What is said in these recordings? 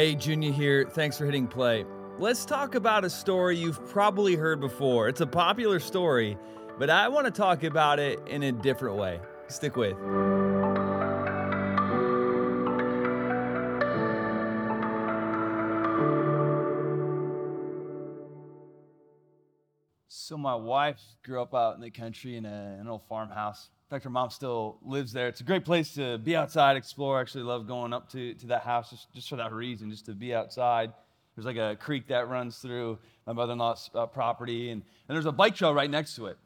Hey, Junior here. Thanks for hitting play. Let's talk about a story you've probably heard before. It's a popular story, but I want to talk about it in a different way. Stick with. So, my wife grew up out in the country in a, an old farmhouse. In fact, her mom still lives there. It's a great place to be outside, explore. I actually love going up to, to that house just, just for that reason, just to be outside. There's like a creek that runs through my mother in law's uh, property, and, and there's a bike trail right next to it.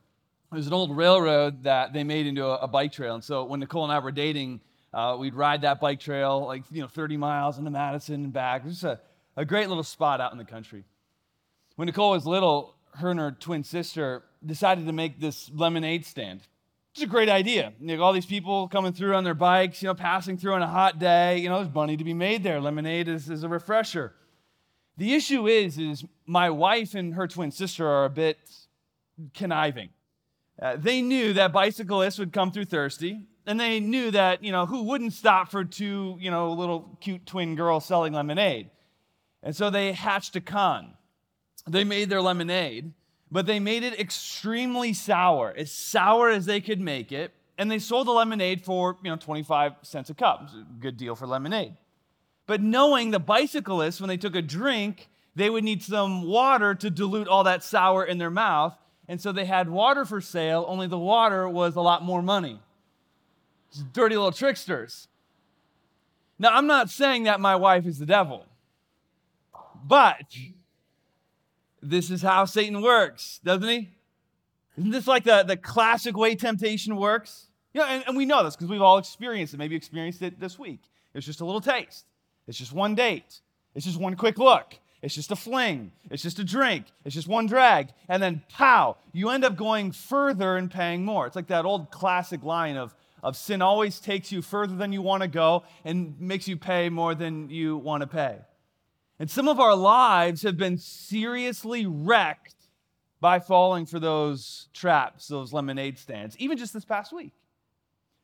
There's an old railroad that they made into a, a bike trail. And so when Nicole and I were dating, uh, we'd ride that bike trail like, you know, 30 miles into Madison and back. Just a, a great little spot out in the country. When Nicole was little, her and her twin sister decided to make this lemonade stand. It's a great idea. You know, all these people coming through on their bikes, you know, passing through on a hot day. You know, there's money to be made there. Lemonade is, is a refresher. The issue is, is my wife and her twin sister are a bit conniving. Uh, they knew that bicyclists would come through thirsty, and they knew that, you know, who wouldn't stop for two, you know, little cute twin girls selling lemonade. And so they hatched a con. They made their lemonade, but they made it extremely sour, as sour as they could make it. And they sold the lemonade for, you know, 25 cents a cup. a good deal for lemonade. But knowing the bicyclists, when they took a drink, they would need some water to dilute all that sour in their mouth. And so they had water for sale, only the water was a lot more money. It's Dirty little tricksters. Now, I'm not saying that my wife is the devil, but this is how Satan works, doesn't he? Isn't this like the, the classic way temptation works? Yeah, and, and we know this because we've all experienced it. Maybe experienced it this week. It's just a little taste. It's just one date. It's just one quick look. It's just a fling. It's just a drink. It's just one drag. And then, pow, you end up going further and paying more. It's like that old classic line of, of sin always takes you further than you want to go and makes you pay more than you want to pay. And some of our lives have been seriously wrecked by falling for those traps, those lemonade stands, even just this past week.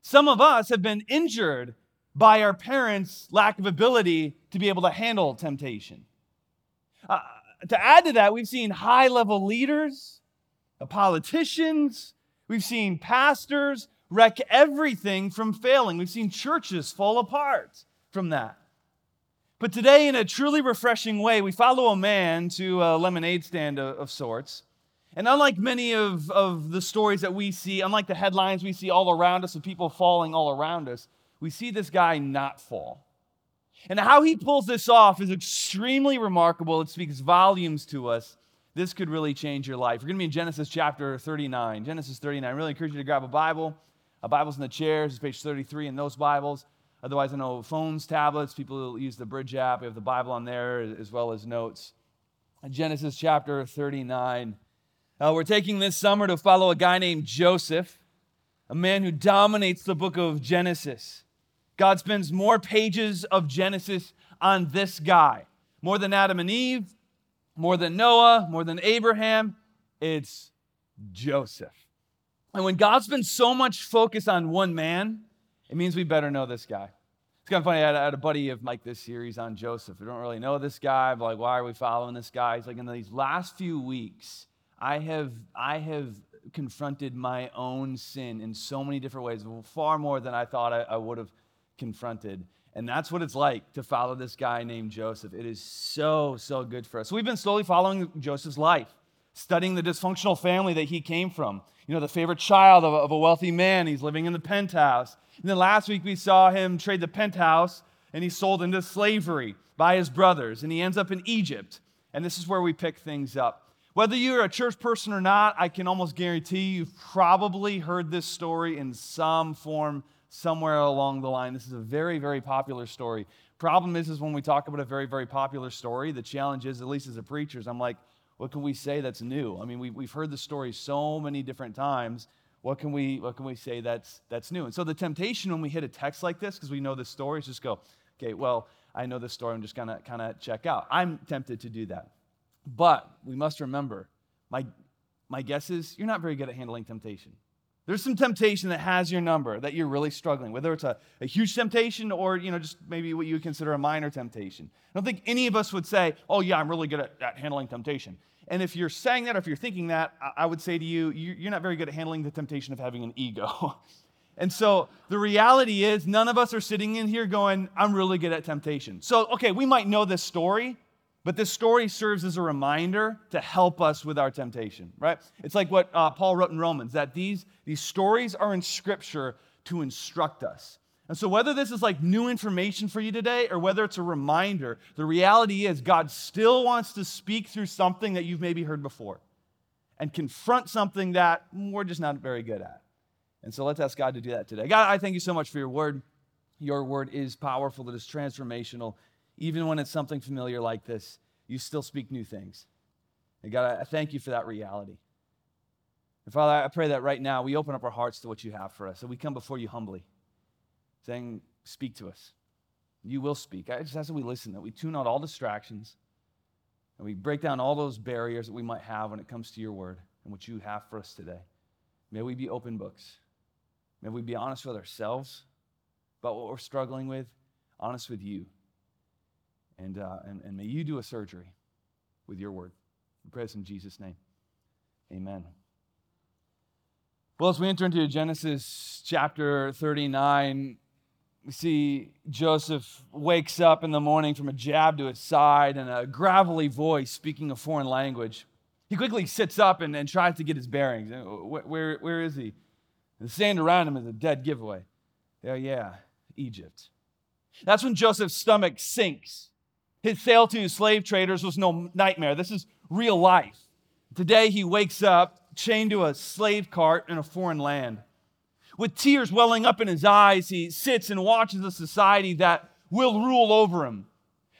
Some of us have been injured by our parents' lack of ability to be able to handle temptation. Uh, to add to that, we've seen high level leaders, politicians, we've seen pastors wreck everything from failing. We've seen churches fall apart from that. But today, in a truly refreshing way, we follow a man to a lemonade stand of, of sorts. And unlike many of, of the stories that we see, unlike the headlines we see all around us of people falling all around us, we see this guy not fall. And how he pulls this off is extremely remarkable. It speaks volumes to us. This could really change your life. We're going to be in Genesis chapter 39. Genesis 39. I really encourage you to grab a Bible. A Bible's in the chairs. It's page 33 in those Bibles. Otherwise, I know phones, tablets, people use the Bridge app. We have the Bible on there as well as notes. Genesis chapter 39. Uh, we're taking this summer to follow a guy named Joseph, a man who dominates the book of Genesis. God spends more pages of Genesis on this guy. More than Adam and Eve, more than Noah, more than Abraham. It's Joseph. And when God spends so much focus on one man, it means we better know this guy. It's kind of funny. I had, I had a buddy of Mike this series on Joseph. We don't really know this guy, but like, why are we following this guy? He's like, in these last few weeks, I have, I have confronted my own sin in so many different ways, far more than I thought I, I would have confronted. And that's what it's like to follow this guy named Joseph. It is so, so good for us. So we've been slowly following Joseph's life, studying the dysfunctional family that he came from. You know, the favorite child of of a wealthy man. He's living in the penthouse. And then last week we saw him trade the penthouse and he's sold into slavery by his brothers and he ends up in Egypt. And this is where we pick things up. Whether you're a church person or not, I can almost guarantee you've probably heard this story in some form somewhere along the line. This is a very, very popular story. Problem is, is when we talk about a very, very popular story, the challenge is, at least as a preacher, I'm like, what can we say that's new? I mean, we, we've heard the story so many different times what can we what can we say that's that's new? And so the temptation when we hit a text like this because we know the story is just go okay well i know this story i'm just gonna kind of check out. I'm tempted to do that. But we must remember my my guess is you're not very good at handling temptation There's some temptation that has your number that you're really struggling, whether it's a, a huge temptation or, you know, just maybe what you would consider a minor temptation. I don't think any of us would say, oh, yeah, I'm really good at, at handling temptation. And if you're saying that, or if you're thinking that, I, I would say to you, you're not very good at handling the temptation of having an ego. and so the reality is, none of us are sitting in here going, I'm really good at temptation. So, okay, we might know this story, but this story serves as a reminder to help us with our temptation, right? It's like what uh, Paul wrote in Romans that these, these stories are in Scripture to instruct us. And so, whether this is like new information for you today or whether it's a reminder, the reality is God still wants to speak through something that you've maybe heard before and confront something that we're just not very good at. And so, let's ask God to do that today. God, I thank you so much for your word. Your word is powerful, it is transformational, even when it's something familiar like this, you still speak new things. And God, I thank you for that reality. And Father, I pray that right now we open up our hearts to what you have for us, that we come before you humbly, saying, Speak to us. You will speak. I just ask that we listen, that we tune out all distractions, and we break down all those barriers that we might have when it comes to your word and what you have for us today. May we be open books. May we be honest with ourselves about what we're struggling with, honest with you. And, uh, and, and may you do a surgery with your word. We pray this in Jesus' name. Amen. Well, as we enter into Genesis chapter 39, we see Joseph wakes up in the morning from a jab to his side and a gravelly voice speaking a foreign language. He quickly sits up and, and tries to get his bearings. Where, where, where is he? The sand around him is a dead giveaway. Yeah, yeah, Egypt. That's when Joseph's stomach sinks. His sale to slave traders was no nightmare. This is real life. Today he wakes up chained to a slave cart in a foreign land. With tears welling up in his eyes, he sits and watches a society that will rule over him.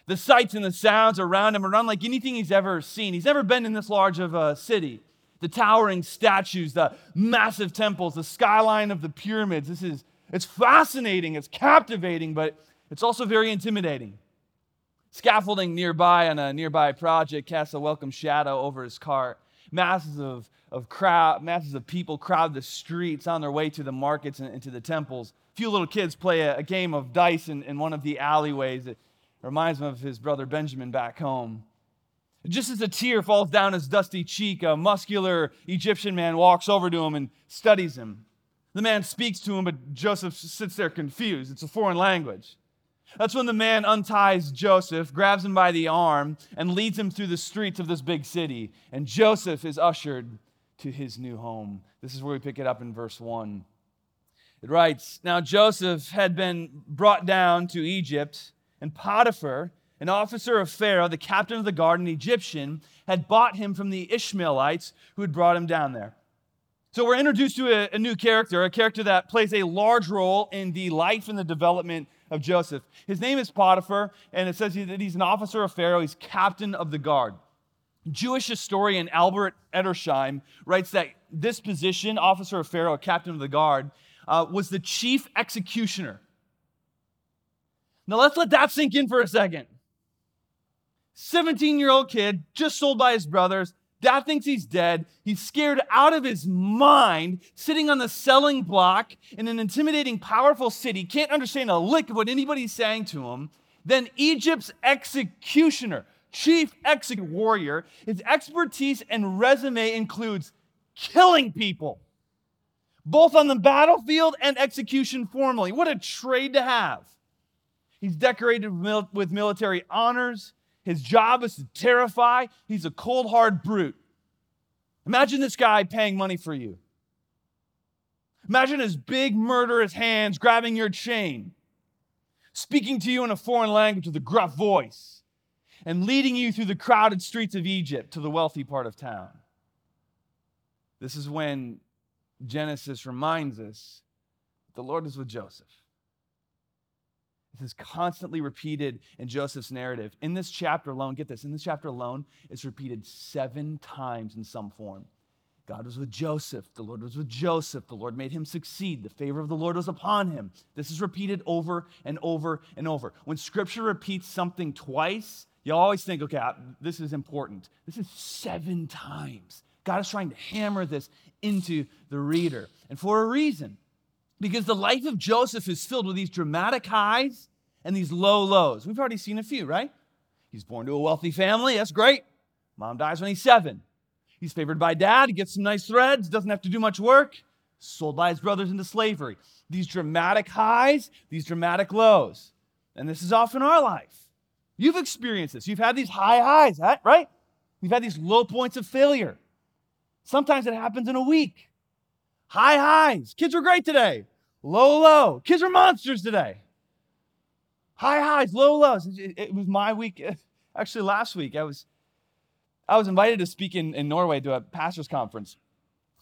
The sights and the sounds around him are unlike anything he's ever seen. He's never been in this large of a city. The towering statues, the massive temples, the skyline of the pyramids. This is it's fascinating, it's captivating, but it's also very intimidating. Scaffolding nearby on a nearby project casts a welcome shadow over his cart. Masses of, of crowd, masses of people crowd the streets on their way to the markets and, and to the temples. A few little kids play a, a game of dice in, in one of the alleyways. It reminds him of his brother Benjamin back home. Just as a tear falls down his dusty cheek, a muscular Egyptian man walks over to him and studies him. The man speaks to him, but Joseph sits there confused. It's a foreign language. That's when the man unties Joseph, grabs him by the arm, and leads him through the streets of this big city. And Joseph is ushered to his new home. This is where we pick it up in verse 1. It writes Now Joseph had been brought down to Egypt, and Potiphar, an officer of Pharaoh, the captain of the guard, an Egyptian, had bought him from the Ishmaelites who had brought him down there. So we're introduced to a, a new character, a character that plays a large role in the life and the development of Joseph. His name is Potiphar, and it says that he's an officer of Pharaoh, he's captain of the guard. Jewish historian Albert Edersheim writes that this position, officer of Pharaoh, captain of the guard, uh, was the chief executioner. Now let's let that sink in for a second. 17 year old kid, just sold by his brothers, Dad thinks he's dead. He's scared out of his mind, sitting on the selling block in an intimidating, powerful city, can't understand a lick of what anybody's saying to him. Then Egypt's executioner, chief executive warrior, his expertise and resume includes killing people, both on the battlefield and execution formally. What a trade to have. He's decorated with military honors. His job is to terrify. He's a cold, hard brute. Imagine this guy paying money for you. Imagine his big murderous hands grabbing your chain, speaking to you in a foreign language with a gruff voice, and leading you through the crowded streets of Egypt to the wealthy part of town. This is when Genesis reminds us that the Lord is with Joseph. Is constantly repeated in Joseph's narrative. In this chapter alone, get this, in this chapter alone, it's repeated seven times in some form. God was with Joseph. The Lord was with Joseph. The Lord made him succeed. The favor of the Lord was upon him. This is repeated over and over and over. When scripture repeats something twice, you always think, okay, this is important. This is seven times. God is trying to hammer this into the reader. And for a reason. Because the life of Joseph is filled with these dramatic highs and these low lows. We've already seen a few, right? He's born to a wealthy family. That's great. Mom dies when he's seven. He's favored by dad. He gets some nice threads, doesn't have to do much work. Sold by his brothers into slavery. These dramatic highs, these dramatic lows. And this is often our life. You've experienced this. You've had these high highs, right? You've had these low points of failure. Sometimes it happens in a week. High highs. Kids were great today. Low low. Kids are monsters today. High highs, low lows. It, was my week. Actually, last week I was I was invited to speak in, in Norway to a pastors conference.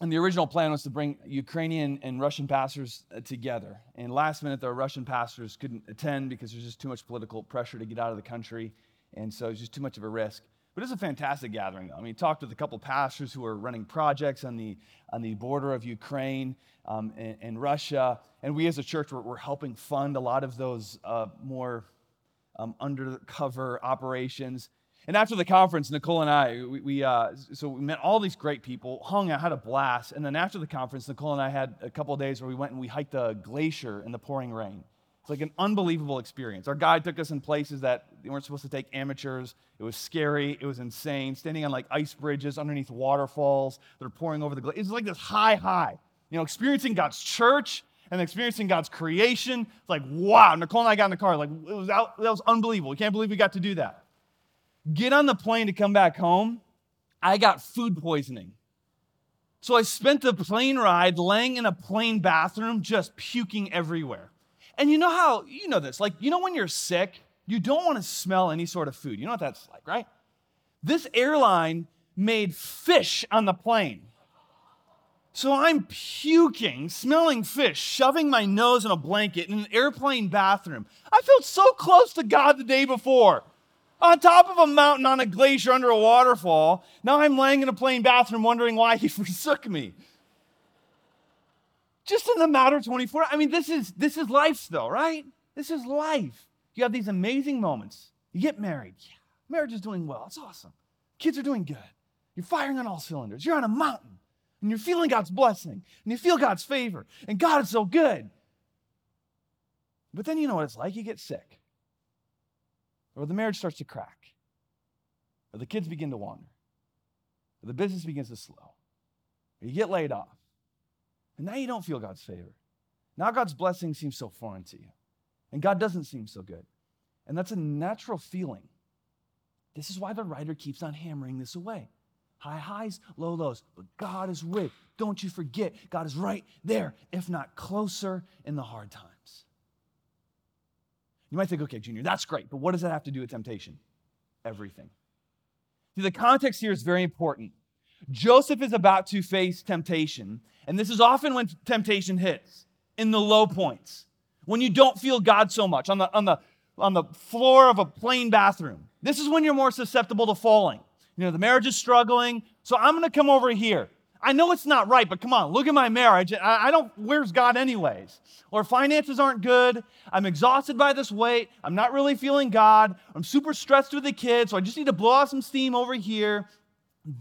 And the original plan was to bring Ukrainian and Russian pastors uh, together. And last minute, the Russian pastors couldn't attend because there's just too much political pressure to get out of the country. And so it's just too much of a risk. But it's a fantastic gathering. I mean, talked with a couple pastors who are running projects on the, on the border of Ukraine um, and, and, Russia. And we as a church, we're, we're helping fund a lot of those uh, more um, undercover operations. And after the conference, Nicole and I, we, we uh, so we met all these great people, hung out, had a blast. And then after the conference, Nicole and I had a couple days where we went and we hiked a glacier in the pouring rain. It's like an unbelievable experience. Our guide took us in places that we weren't supposed to take amateurs. It was scary. It was insane. Standing on like ice bridges underneath waterfalls that are pouring over the glacier. It's like this high, high. You know, experiencing God's church and experiencing God's creation. It's like, wow. Nicole and I got in the car. Like, it was out, that was unbelievable. We can't believe we got to do that. Get on the plane to come back home. I got food poisoning. So I spent the plane ride laying in a plane bathroom, just puking everywhere. And you know how, you know this, like, you know when you're sick, you don't want to smell any sort of food. You know what that's like, right? This airline made fish on the plane. So I'm puking, smelling fish, shoving my nose in a blanket in an airplane bathroom. I felt so close to God the day before. On top of a mountain on a glacier under a waterfall. Now I'm laying in a plane bathroom wondering why he forsook me just in the matter of 24 i mean this is this is life though right? This is life. You have these amazing moments. You get married. Yeah marriage is doing well. It's awesome. Kids are doing good. You're firing on all cylinders. You're on a mountain and you're feeling god's blessing and you feel god's favor and god is so good. But then you know what it's like? You get sick or the marriage starts to crack or the kids begin to wander or the business begins to slow or you get laid off and now you don't feel God's favor. Now God's blessing seems so foreign to you. And God doesn't seem so good. And that's a natural feeling. This is why the writer keeps on hammering this away. High highs, low lows. But God is with. Don't you forget, God is right there, if not closer in the hard times. You might think, okay, Junior, that's great, but what does that have to do with temptation? Everything. See, the context here is very important. Joseph is about to face temptation, and this is often when temptation hits in the low points, when you don't feel God so much, on the, on the, on the floor of a plane bathroom. This is when you're more susceptible to falling. You know, the marriage is struggling, so I'm going to come over here. I know it's not right, but come on, look at my marriage. I, I, don't, where's God, anyways? Or finances aren't good. I'm exhausted by this weight. I'm not really feeling God. I'm super stressed with the kids, so I just need to blow off some steam over here.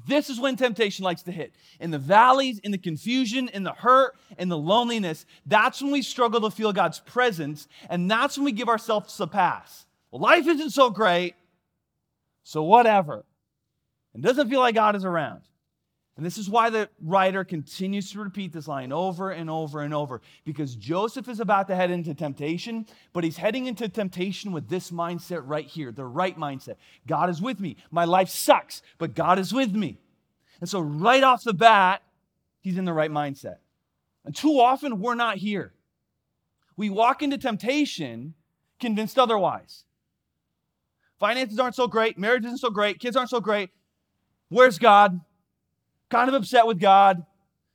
This is when temptation likes to hit. In the valleys, in the confusion, in the hurt, in the loneliness, that's when we struggle to feel God's presence, and that's when we give ourselves a pass. Well, life isn't so great, so whatever. It doesn't feel like God is around. And this is why the writer continues to repeat this line over and over and over because Joseph is about to head into temptation, but he's heading into temptation with this mindset right here, the right mindset. God is with me. My life sucks, but God is with me. And so, right off the bat, he's in the right mindset. And too often, we're not here. We walk into temptation convinced otherwise. Finances aren't so great, marriage isn't so great, kids aren't so great. Where's God? Kind of upset with God,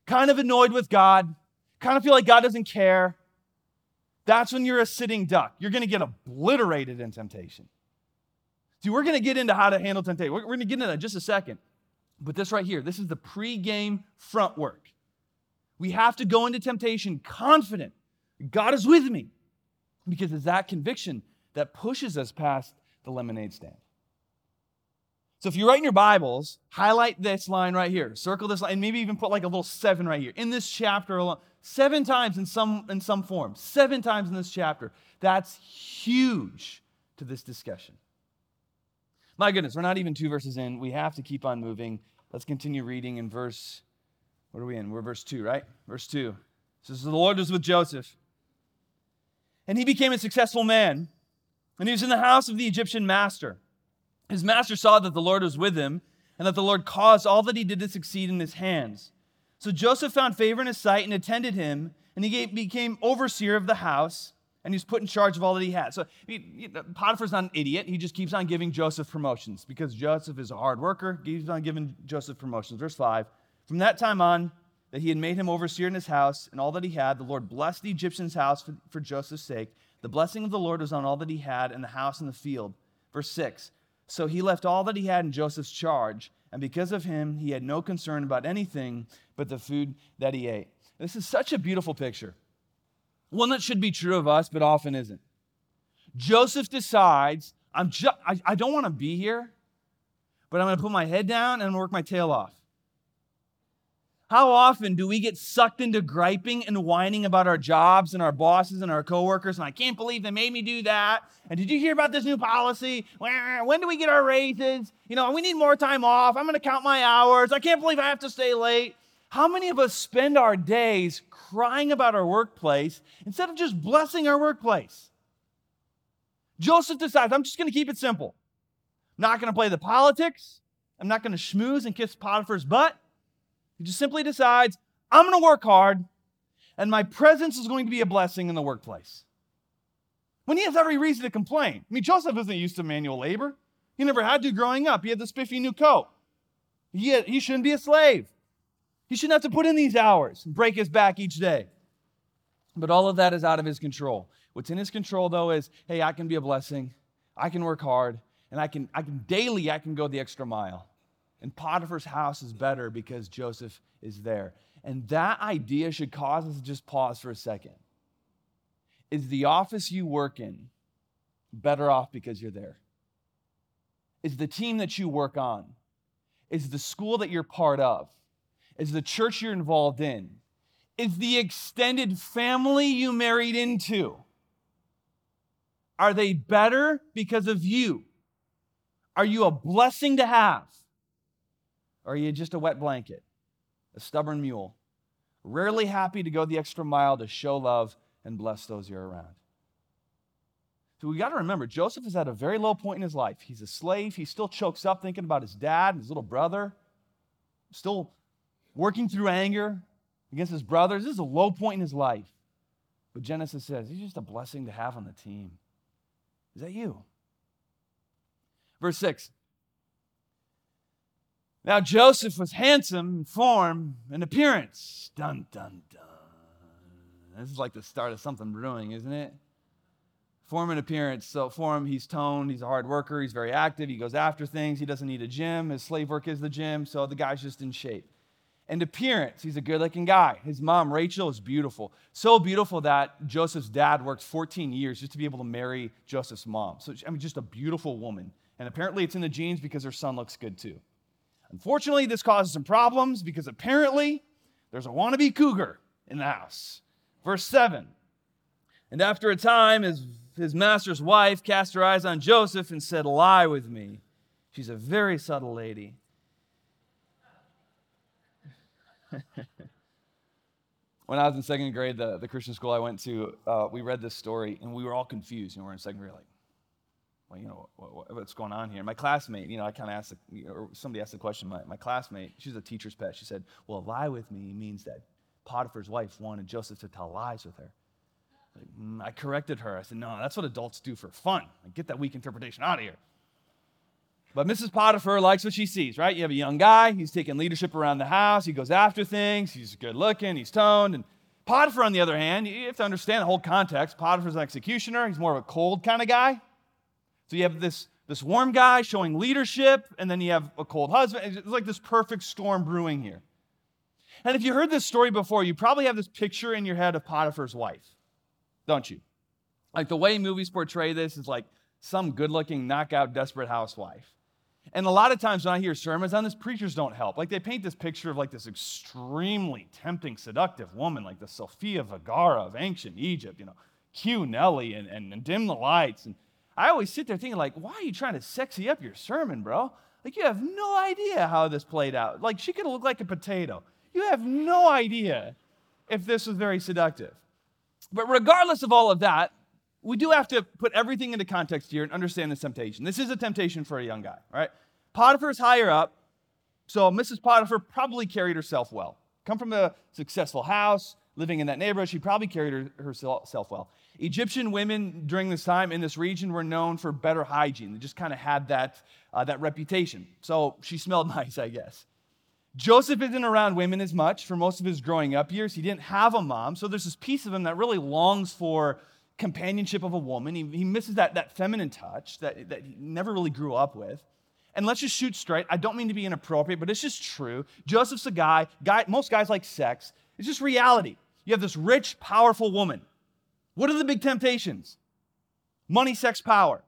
kind of annoyed with God, kind of feel like God doesn't care, that's when you're a sitting duck. You're going to get obliterated in temptation. See, we're going to get into how to handle temptation. We're, going to get into that in just a second. But this right here, this is the pre-game front work. We have to go into temptation confident. God is with me. Because it's that conviction that pushes us past the lemonade stand. So if you write in your Bibles, highlight this line right here, circle this line, and maybe even put like a little seven right here. In this chapter alone, seven times in some in some form, seven times in this chapter. That's huge to this discussion. My goodness, we're not even two verses in. We have to keep on moving. Let's continue reading in verse. What are we in? We're verse two, right? Verse two. Says the Lord was with Joseph, and he became a successful man, and he was in the house of the Egyptian master. His master saw that the Lord was with him, and that the Lord caused all that he did to succeed in his hands. So Joseph found favor in his sight and attended him, and he became overseer of the house, and he was put in charge of all that he had. So Potiphar's not an idiot. He just keeps on giving Joseph promotions because Joseph is a hard worker. He keeps on giving Joseph promotions. Verse 5 From that time on, that he had made him overseer in his house and all that he had, the Lord blessed the Egyptian's house for, for Joseph's sake. The blessing of the Lord was on all that he had and the house and the field. Verse 6 so he left all that he had in Joseph's charge, and because of him, he had no concern about anything but the food that he ate. This is such a beautiful picture. One that should be true of us, but often isn't. Joseph decides, I'm ju- I, I don't want to be here, but I'm going to put my head down and work my tail off. How often do we get sucked into griping and whining about our jobs and our bosses and our coworkers? And I can't believe they made me do that. And did you hear about this new policy? When do we get our raises? You know, we need more time off. I'm going to count my hours. I can't believe I have to stay late. How many of us spend our days crying about our workplace instead of just blessing our workplace? Joseph decides, I'm just going to keep it simple. I'm not going to play the politics. I'm not going to schmooze and kiss Potiphar's butt. He just simply decides, I'm going to work hard, and my presence is going to be a blessing in the workplace. When he has every reason to complain. I mean, Joseph isn't used to manual labor. He never had to growing up. He had the spiffy new coat. He, had, he shouldn't be a slave. He shouldn't have to put in these hours and break his back each day. But all of that is out of his control. What's in his control, though, is hey, I can be a blessing. I can work hard. And I can, I can daily, I can go the extra mile. And Potiphar's house is better because Joseph is there. And that idea should cause us to just pause for a second. Is the office you work in better off because you're there? Is the team that you work on? Is the school that you're part of? Is the church you're involved in? Is the extended family you married into? Are they better because of you? Are you a blessing to have? Or are you just a wet blanket, a stubborn mule, rarely happy to go the extra mile to show love and bless those you're around? So we got to remember, Joseph is at a very low point in his life. He's a slave. He still chokes up thinking about his dad and his little brother, still working through anger against his brothers. This is a low point in his life. But Genesis says he's just a blessing to have on the team. Is that you? Verse 6 now Joseph was handsome in form and appearance. Dun, dun, dun. This is like the start of something brewing, isn't it? Form and appearance. So, form, he's toned, he's a hard worker, he's very active, he goes after things, he doesn't need a gym. His slave work is the gym, so the guy's just in shape. And appearance, he's a good looking guy. His mom, Rachel, is beautiful. So beautiful that Joseph's dad worked 14 years just to be able to marry Joseph's mom. So, I mean, just a beautiful woman. And apparently it's in the genes because her son looks good too. Unfortunately, this causes some problems because apparently there's a wannabe cougar in the house. Verse 7 And after a time, his, his master's wife cast her eyes on Joseph and said, Lie with me. She's a very subtle lady. when I was in second grade, the, the Christian school I went to, uh, we read this story and we were all confused. And we we're in second grade, like, well, you know, what, what's going on here? My classmate, you know, I kind of asked, or somebody asked the question, my, my classmate, she's a teacher's pet. She said, well, lie with me means that Potiphar's wife wanted Joseph to tell lies with her. Mm, I corrected her. I said, no, that's what adults do for fun. Get that weak interpretation out of here. But Mrs. Potiphar likes what she sees, right? You have a young guy, he's taking leadership around the house, he goes after things, he's good looking, he's toned. And Potiphar, on the other hand, you have to understand the whole context. Potiphar's an executioner, he's more of a cold kind of guy. So you have this, this warm guy showing leadership, and then you have a cold husband. It's like this perfect storm brewing here. And if you heard this story before, you probably have this picture in your head of Potiphar's wife, don't you? Like the way movies portray this is like some good looking, knockout, desperate housewife. And a lot of times when I hear sermons on this, preachers don't help. Like they paint this picture of like this extremely tempting, seductive woman, like the Sofia Vergara of ancient Egypt, you know, cue Nelly and, and, and dim the lights. And I always sit there thinking, like, why are you trying to sexy up your sermon, bro? Like you have no idea how this played out. Like she could look like a potato. You have no idea if this was very seductive. But regardless of all of that, we do have to put everything into context here and understand this temptation. This is a temptation for a young guy, right? Potiphar's higher up, so Mrs. Potiphar probably carried herself well. Come from a successful house, living in that neighborhood, she probably carried her, herself well. Egyptian women during this time in this region were known for better hygiene. They just kind of had that, uh, that reputation. So she smelled nice, I guess. Joseph isn't around women as much for most of his growing up years. He didn't have a mom, so there's this piece of him that really longs for companionship of a woman. He, he misses that, that feminine touch that, that he never really grew up with. And let's just shoot straight. I don't mean to be inappropriate, but it's just true. Joseph's a guy, guy most guys like sex. It's just reality. You have this rich, powerful woman. What are the big temptations? Money, sex, power.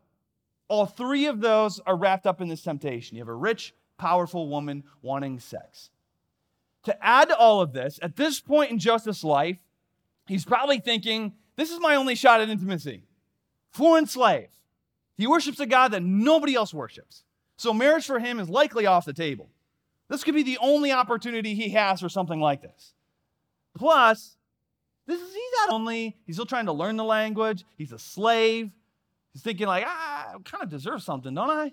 All three of those are wrapped up in this temptation. You have a rich, powerful woman wanting sex. To add to all of this, at this point in Joseph's life, he's probably thinking, This is my only shot at intimacy. Foreign slave. He worships a God that nobody else worships. So marriage for him is likely off the table. This could be the only opportunity he has for something like this. Plus, this is, he's not only, he's still trying to learn the language, he's a slave. He's thinking, like, ah, I kind of deserve something, don't I?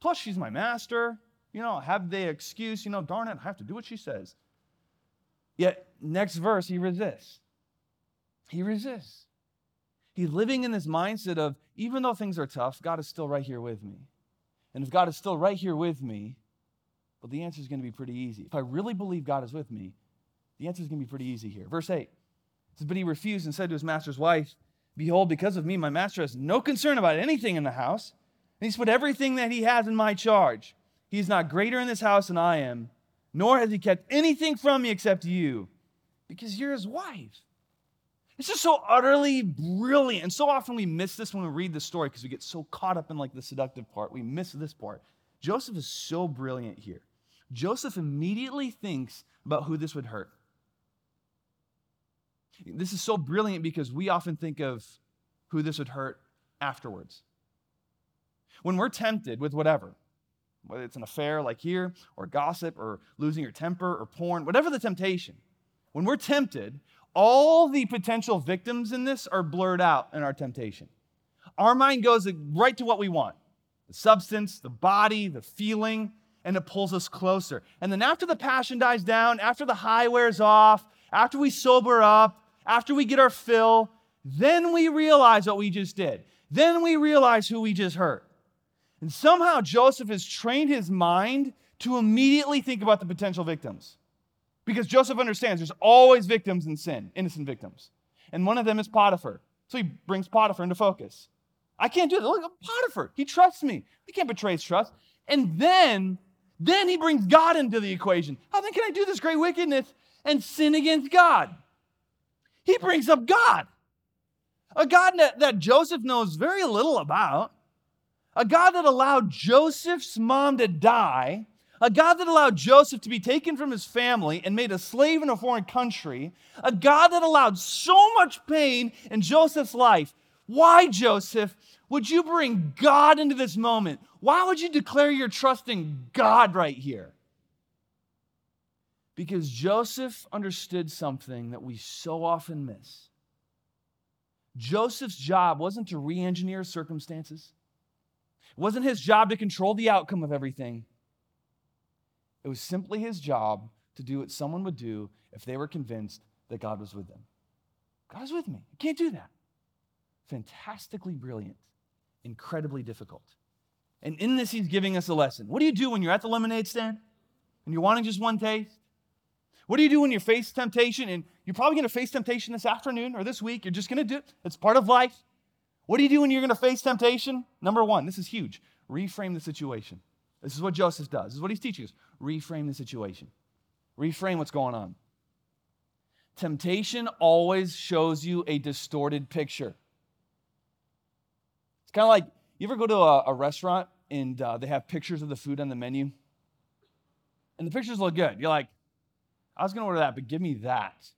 Plus, she's my master. You know, have the excuse, you know, darn it, I have to do what she says. Yet, next verse, he resists. He resists. He's living in this mindset of, even though things are tough, God is still right here with me. And if God is still right here with me, well, the answer is going to be pretty easy. If I really believe God is with me, the answer is going to be pretty easy here. Verse 8 But he refused and said to his master's wife, Behold, because of me, my master has no concern about anything in the house. And he's put everything that he has in my charge. He is not greater in this house than I am, nor has he kept anything from me except you, because you're his wife. It's just so utterly brilliant. And so often we miss this when we read the story because we get so caught up in like the seductive part. We miss this part. Joseph is so brilliant here. Joseph immediately thinks about who this would hurt. This is so brilliant because we often think of who this would hurt afterwards. When we're tempted with whatever, whether it's an affair like here, or gossip, or losing your temper, or porn, whatever the temptation, when we're tempted, all the potential victims in this are blurred out in our temptation. Our mind goes right to what we want the substance, the body, the feeling, and it pulls us closer. And then after the passion dies down, after the high wears off, after we sober up, after we get our fill, then we realize what we just did. Then we realize who we just hurt. And somehow Joseph has trained his mind to immediately think about the potential victims. Because Joseph understands there's always victims in sin, innocent victims. And one of them is Potiphar. So he brings Potiphar into focus. I can't do that. Look, Potiphar, he trusts me. He can't betray his trust. And then, then he brings God into the equation. How then can I do this great wickedness and sin against God? He brings up God. A God that, that Joseph knows very little about. A God that allowed Joseph's mom to die a God that allowed Joseph to be taken from his family and made a slave in a foreign country, a God that allowed so much pain in Joseph's life. Why, Joseph, would you bring God into this moment? Why would you declare your trust in God right here? Because Joseph understood something that we so often miss. Joseph's job wasn't to re engineer circumstances, it wasn't his job to control the outcome of everything. It was simply his job to do what someone would do if they were convinced that God was with them. God is with me. I can't do that. Fantastically brilliant, incredibly difficult. And in this, he's giving us a lesson. What do you do when you're at the lemonade stand and you're wanting just one taste? What do you do when you face temptation? And you're probably going to face temptation this afternoon or this week. You're just going to do it. It's part of life. What do you do when you're going to face temptation? Number one, this is huge reframe the situation. This is what Joseph does. This is what he's teaching us. Reframe the situation. Reframe what's going on. Temptation always shows you a distorted picture. It's kind of like you ever go to a, a restaurant and uh, they have pictures of the food on the menu. And the pictures look good. You're like, I was going to order that, but give me that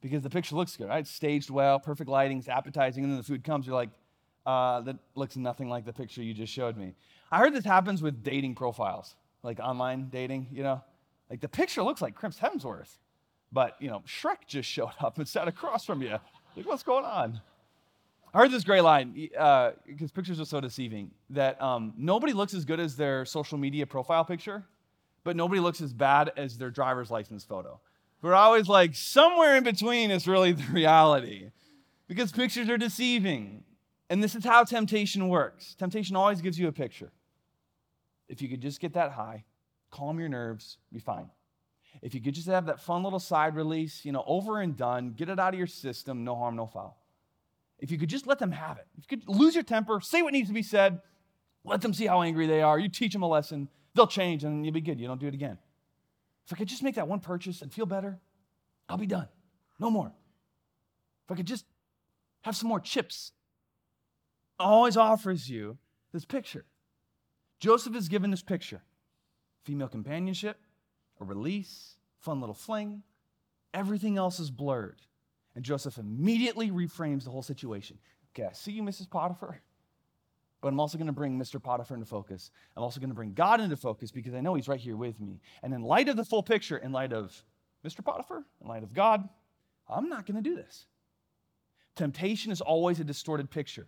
because the picture looks good, right? It's staged well, perfect lighting, it's appetizing, and then the food comes. You're like, uh, that looks nothing like the picture you just showed me. I heard this happens with dating profiles, like online dating, you know? Like the picture looks like Chris Hemsworth, but, you know, Shrek just showed up and sat across from you. Like, what's going on? I heard this great line because uh, pictures are so deceiving that um, nobody looks as good as their social media profile picture, but nobody looks as bad as their driver's license photo. We're always like, somewhere in between is really the reality because pictures are deceiving. And this is how temptation works temptation always gives you a picture. If you could just get that high, calm your nerves, be fine. If you could just have that fun little side release, you know, over and done, get it out of your system, no harm, no foul. If you could just let them have it, if you could lose your temper, say what needs to be said, let them see how angry they are, you teach them a lesson, they'll change and you'll be good. You don't do it again. If I could just make that one purchase and feel better, I'll be done. No more. If I could just have some more chips, always offers you this picture. Joseph is given this picture female companionship, a release, fun little fling. Everything else is blurred. And Joseph immediately reframes the whole situation. Okay, I see you, Mrs. Potiphar, but I'm also going to bring Mr. Potiphar into focus. I'm also going to bring God into focus because I know he's right here with me. And in light of the full picture, in light of Mr. Potiphar, in light of God, I'm not going to do this. Temptation is always a distorted picture.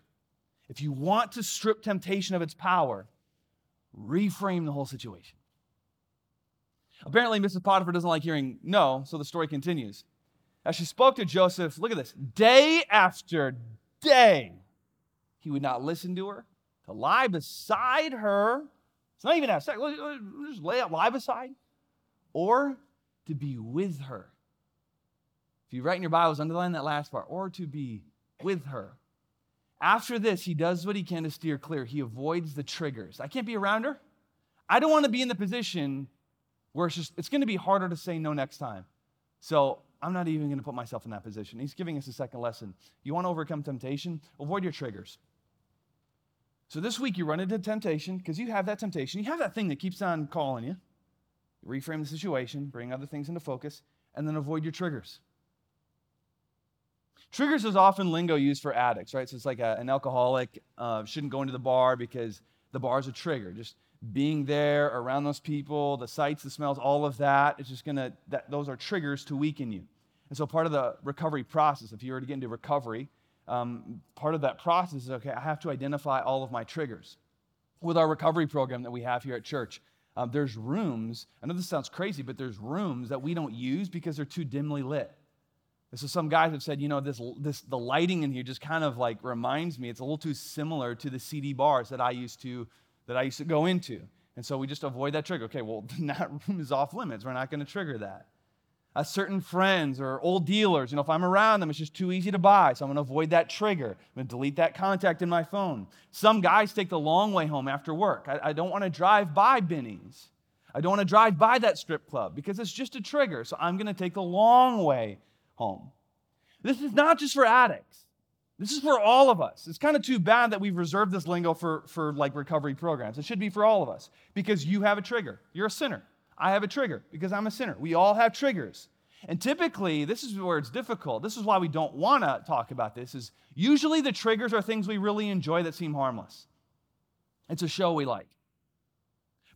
If you want to strip temptation of its power, reframe the whole situation. Apparently, Mrs. Potiphar doesn't like hearing no, so the story continues. As she spoke to Joseph, look at this day after day, he would not listen to her, to lie beside her. It's not even have sex, just lay out, lie beside, or to be with her. If you write in your Bibles, underline that last part, or to be with her. After this, he does what he can to steer clear. He avoids the triggers. I can't be around her. I don't want to be in the position where it's just, it's going to be harder to say no next time. So I'm not even going to put myself in that position. He's giving us a second lesson. You want to overcome temptation? Avoid your triggers. So this week you run into temptation because you have that temptation. You have that thing that keeps on calling you. reframe the situation, bring other things into focus, and then avoid your triggers. Triggers is often lingo used for addicts, right? So it's like a, an alcoholic uh, shouldn't go into the bar because the bar is a trigger. Just being there around those people, the sights, the smells, all of that, it's just gonna, that, those are triggers to weaken you. And so part of the recovery process, if you were to get into recovery, um, part of that process is okay, I have to identify all of my triggers. With our recovery program that we have here at church, um, there's rooms, I know this sounds crazy, but there's rooms that we don't use because they're too dimly lit. And so some guys have said, you know, this, this the lighting in here just kind of like reminds me, it's a little too similar to the seedy bars that I used to that I used to go into. And so we just avoid that trigger. Okay, well, that room is off limits. We're not going to trigger that. Uh, certain friends or old dealers, you know, if I'm around them, it's just too easy to buy. So I'm going to avoid that trigger. I'm going to delete that contact in my phone. Some guys take the long way home after work. I, I don't want to drive by Benny's. I don't want to drive by that strip club because it's just a trigger. So I'm going to take the long way home. This is not just for addicts. This is for all of us. It's kind of too bad that we've reserved this lingo for, for like recovery programs. It should be for all of us because you have a trigger. You're a sinner. I have a trigger because I'm a sinner. We all have triggers. And typically, this is where it's difficult. This is why we don't want to talk about this is usually the triggers are things we really enjoy that seem harmless. It's a show we like.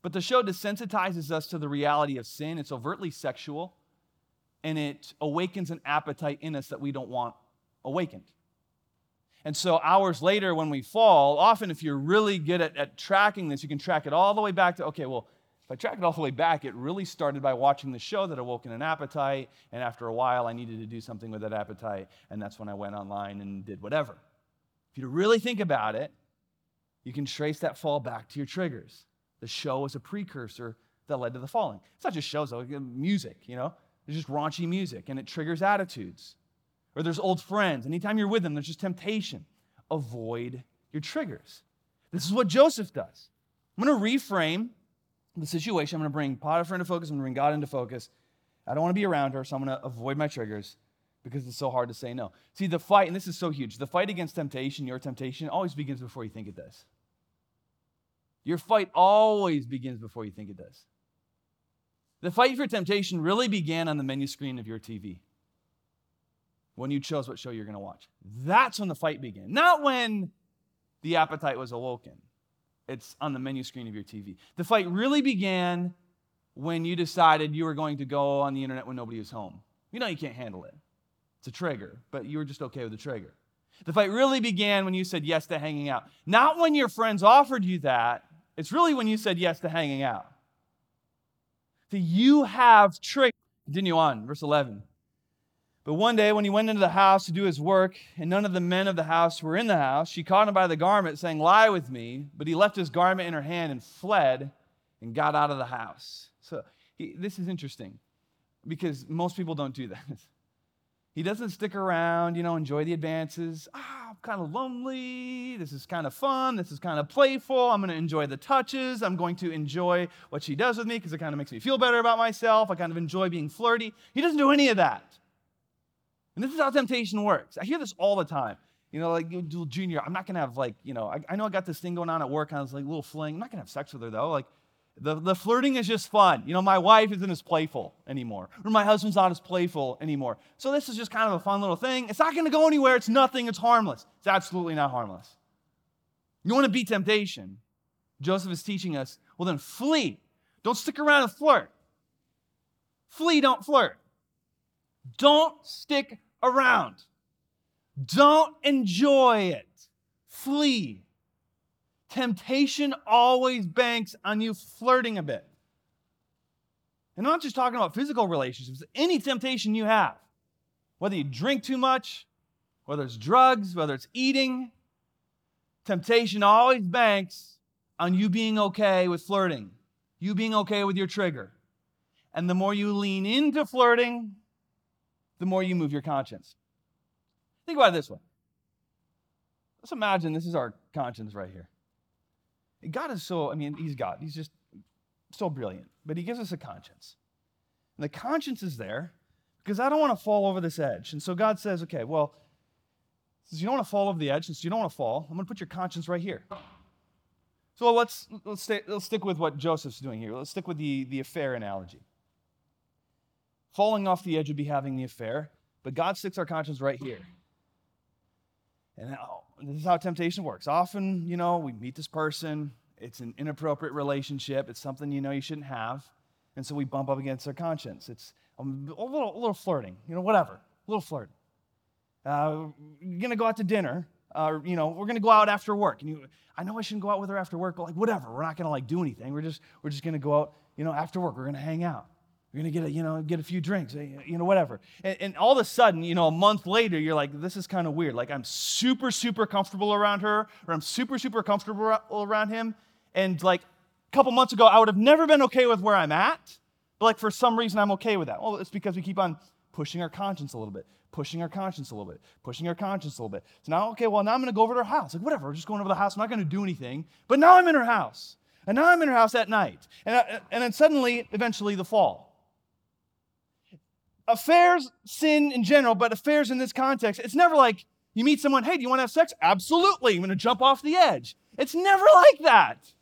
But the show desensitizes us to the reality of sin. It's overtly sexual and it awakens an appetite in us that we don't want awakened. And so, hours later, when we fall, often if you're really good at, at, tracking this, you can track it all the way back to, okay, well, I track it all the way back, it really started by watching the show that awoken an appetite. And after a while, I needed to do something with that appetite. And that's when I went online and did whatever. If you really think about it, you can trace that fall back to your triggers. The show was a precursor that led to the falling. It's not just shows, though, music, you know? There's just raunchy music and it triggers attitudes. Or there's old friends. Anytime you're with them, there's just temptation. Avoid your triggers. This is what Joseph does. I'm going to reframe the situation. I'm going to bring Potiphar into focus. I'm going to bring God into focus. I don't want to be around her, so I'm going to avoid my triggers because it's so hard to say no. See, the fight, and this is so huge, the fight against temptation, your temptation, always begins before you think it does. Your fight always begins before you think it does. The fight for temptation really began on the menu screen of your TV when you chose what show you're going to watch. That's when the fight began, not when the appetite was awoken. It's on the menu screen of your TV. The fight really began when you decided you were going to go on the internet when nobody was home. You know you can't handle it. It's a trigger, but you were just okay with the trigger. The fight really began when you said yes to hanging out. Not when your friends offered you that, it's really when you said yes to hanging out. So you have tricked. Continue on, verse 11. But one day, when he went into the house to do his work, and none of the men of the house were in the house, she caught him by the garment, saying, Lie with me. But he left his garment in her hand and fled and got out of the house. So he, this is interesting because most people don't do that. He doesn't stick around, you know, enjoy the advances. Ah, I'm kind of lonely. This is kind of fun. This is kind of playful. I'm going to enjoy the touches. I'm going to enjoy what she does with me because it kind of makes me feel better about myself. I kind of enjoy being flirty. He doesn't do any of that. And this is how temptation works. I hear this all the time. You know, like junior, I'm not gonna have like, you know, I, I know I got this thing going on at work, I was like little fling. I'm not gonna have sex with her though. Like the, the flirting is just fun. You know, my wife isn't as playful anymore, or my husband's not as playful anymore. So this is just kind of a fun little thing. It's not gonna go anywhere, it's nothing, it's harmless. It's absolutely not harmless. You want to beat temptation. Joseph is teaching us, well then flee. Don't stick around and flirt. Flee, don't flirt. Don't stick around. Don't enjoy it. Flee. Temptation always banks on you flirting a bit. And I'm not just talking about physical relationships, any temptation you have, whether you drink too much, whether it's drugs, whether it's eating, temptation always banks on you being okay with flirting, you being okay with your trigger. And the more you lean into flirting, the more you move your conscience. Think about it this way. Let's imagine this is our conscience right here. God is so, I mean, He's God. He's just so brilliant. But He gives us a conscience. And the conscience is there because I don't want to fall over this edge. And so God says, okay, well, since you don't want to fall over the edge, since you don't want to fall, I'm going to put your conscience right here. So let's, let's, stay, let's stick with what Joseph's doing here. Let's stick with the, the affair analogy. Falling off the edge would be having the affair, but God sticks our conscience right here. And this is how temptation works. Often, you know, we meet this person, it's an inappropriate relationship, it's something you know you shouldn't have, and so we bump up against our conscience. It's a little, a little flirting, you know, whatever, a little flirt. Uh, you're gonna go out to dinner, or uh, you know, we're gonna go out after work, and you, I know I shouldn't go out with her after work, but like whatever, we're not gonna like do anything. We're just, we're just gonna go out, you know, after work. We're gonna hang out. You're gonna get a, you know, get a few drinks, eh, you know, whatever. And, and all of a sudden, you know, a month later, you're like, this is kind of weird. Like I'm super, super comfortable around her, or I'm super, super comfortable around him. And like a couple months ago, I would have never been okay with where I'm at, but like for some reason, I'm okay with that. Well, it's because we keep on pushing our conscience a little bit, pushing our conscience a little bit, pushing our conscience a little bit. So now, okay, well, now I'm gonna go over to her house. Like, whatever, we're just going over the house. I'm not gonna do anything. But now I'm in her house. And now I'm in her house at night. And, I, and then suddenly, eventually, the fall affairs, sin in general, but affairs in this context, it's never like you meet someone, hey, do you want to have sex? Absolutely. I'm going to jump off the edge. It's never like that.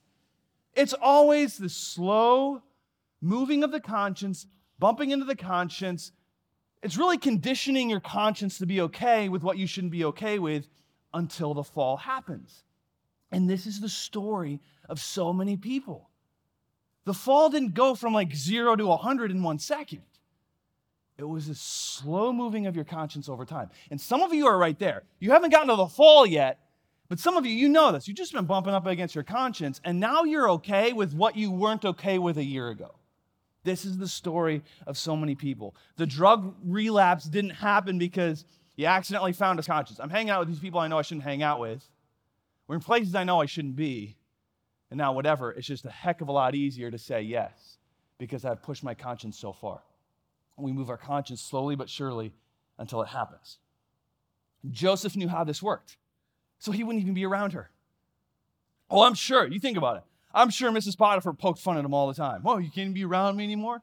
It's always the slow moving of the conscience, bumping into the conscience. It's really conditioning your conscience to be okay with what you shouldn't be okay with until the fall happens. And this is the story of so many people. The fall didn't go from like zero to 100 in one second. It was a slow moving of your conscience over time. And some of you are right there. You haven't gotten to the fall yet, but some of you, you know this. You've just been bumping up against your conscience, and now you're okay with what you weren't okay with a year ago. This is the story of so many people. The drug relapse didn't happen because you accidentally found a conscience. I'm hanging out with these people I know I shouldn't hang out with. We're in places I know I shouldn't be. And now, whatever, it's just a heck of a lot easier to say yes because I've pushed my conscience so far we move our conscience slowly but surely until it happens. Joseph knew how this worked, so he wouldn't even be around her. Oh, I'm sure. You think about it. I'm sure Mrs. Potiphar poked fun at him all the time. Oh, you can't be around me anymore?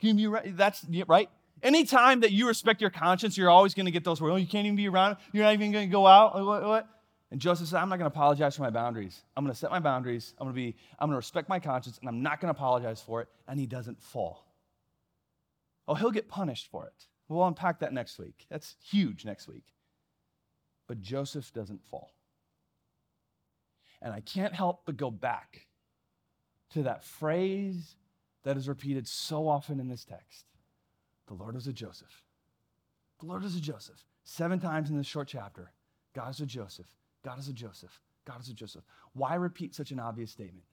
Can you be? That's right. Anytime that you respect your conscience, you're always going to get those words. Oh, you can't even be around. You're not even going to go out. What, what? And Joseph said, I'm not going to apologize for my boundaries. I'm going to set my boundaries. I'm going to be, I'm going to respect my conscience, and I'm not going to apologize for it. And he doesn't fall. Oh, he'll get punished for it. We'll unpack that next week. That's huge next week. But Joseph doesn't fall. And I can't help but go back to that phrase that is repeated so often in this text the Lord is a Joseph. The Lord is a Joseph. Seven times in this short chapter, God is a Joseph. God is a Joseph. God is a Joseph. Why repeat such an obvious statement?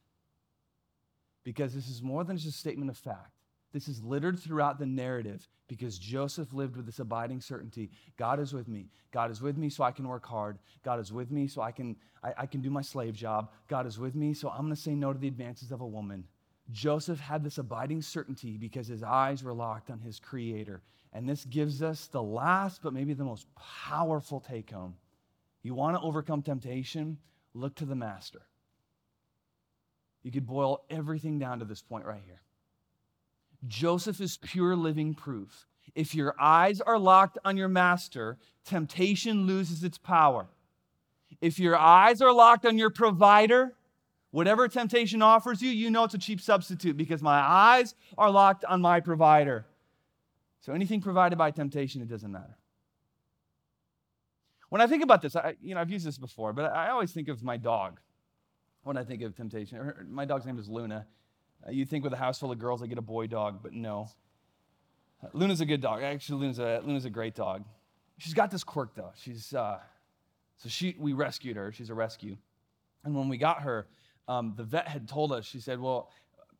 Because this is more than just a statement of fact. This is littered throughout the narrative because Joseph lived with this abiding certainty God is with me. God is with me so I can work hard. God is with me so I can, I, I can do my slave job. God is with me so I'm going to say no to the advances of a woman. Joseph had this abiding certainty because his eyes were locked on his creator. And this gives us the last, but maybe the most powerful take home. You want to overcome temptation? Look to the master. You could boil everything down to this point right here. Joseph is pure living proof. If your eyes are locked on your master, temptation loses its power. If your eyes are locked on your provider, whatever temptation offers you, you know it's a cheap substitute because my eyes are locked on my provider. So anything provided by temptation, it doesn't matter. When I think about this, I, you know, I've used this before, but I always think of my dog when I think of temptation. My dog's name is Luna. Uh, you'd think with a house full of girls, I get a boy dog, but no. Uh, Luna's a good dog. Actually, Luna's a, Luna's a great dog. She's got this quirk though. She's uh, so she we rescued her. She's a rescue, and when we got her, um, the vet had told us. She said, "Well,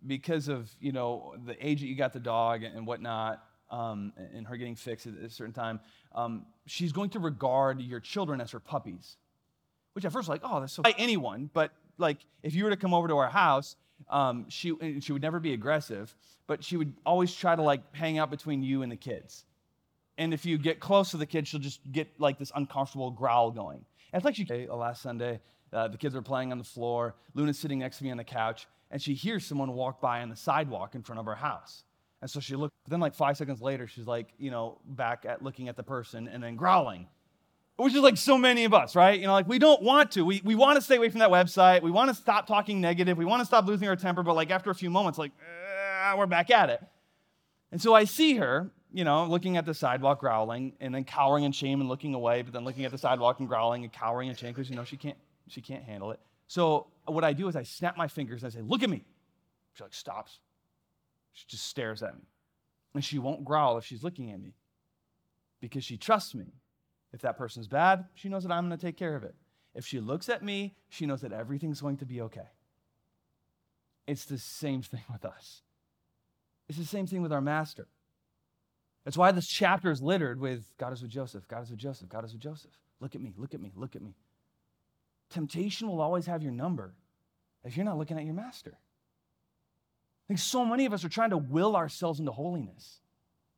because of you know the age that you got the dog and, whatnot, um, and her getting fixed at a certain time, um, she's going to regard your children as her puppies." Which at first, like, oh, that's so anyone, but like if you were to come over to our house um, she, she would never be aggressive, but she would always try to like hang out between you and the kids. And if you get close to the kids, she'll just get like this uncomfortable growl going. And it's like she, uh, last Sunday, uh, the kids were playing on the floor. Luna's sitting next to me on the couch, and she hears someone walk by on the sidewalk in front of our house. And so she looked, then like five seconds later, she's like, you know, back at looking at the person and then growling which is like so many of us, right? You know, like we don't want to. We, we want to stay away from that website. We want to stop talking negative. We want to stop losing our temper. But like after a few moments, like, uh, we're back at it. And so I see her, you know, looking at the sidewalk, growling, and then cowering in shame and looking away, but then looking at the sidewalk and growling and cowering in shame because, you know, she can't, she can't handle it. So what I do is I snap my fingers and I say, look at me. She like stops. She just stares at me. And she won't growl if she's looking at me because she trusts me if that person's bad, she knows that I'm going to take care of it. If she looks at me, she knows that everything's going to be okay. It's the same thing with us. It's the same thing with our master. That's why this chapter is littered with God is with Joseph, God is with Joseph, God is with Joseph. Look at me, look at me, look at me. Temptation will always have your number if you're not looking at your master. I think so many of us are trying to will ourselves into holiness.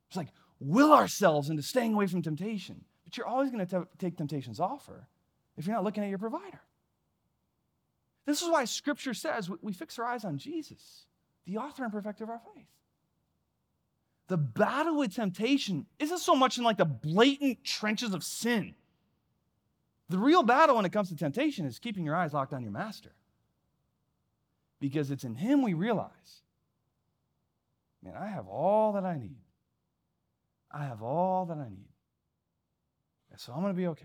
It's like will ourselves into staying away from temptation. But you're always going to take temptation's offer if you're not looking at your provider. This is why Scripture says we fix our eyes on Jesus, the author and perfecter of our faith. The battle with temptation isn't so much in like the blatant trenches of sin. The real battle when it comes to temptation is keeping your eyes locked on your master. Because it's in him we realize, man, I have all that I need. I have all that I need. So I'm going to be okay.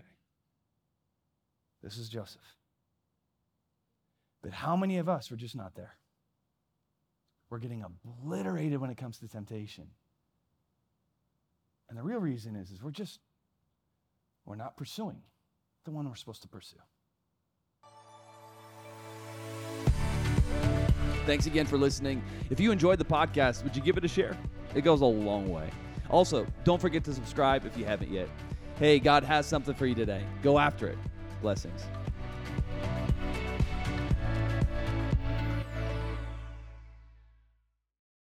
This is Joseph. But how many of us are just not there? We're getting obliterated when it comes to temptation. And the real reason is, is we're just, we're not pursuing the one we're supposed to pursue. Thanks again for listening. If you enjoyed the podcast, would you give it a share? It goes a long way. Also, don't forget to subscribe if you haven't yet. Hey, God has something for you today. Go after it. Blessings.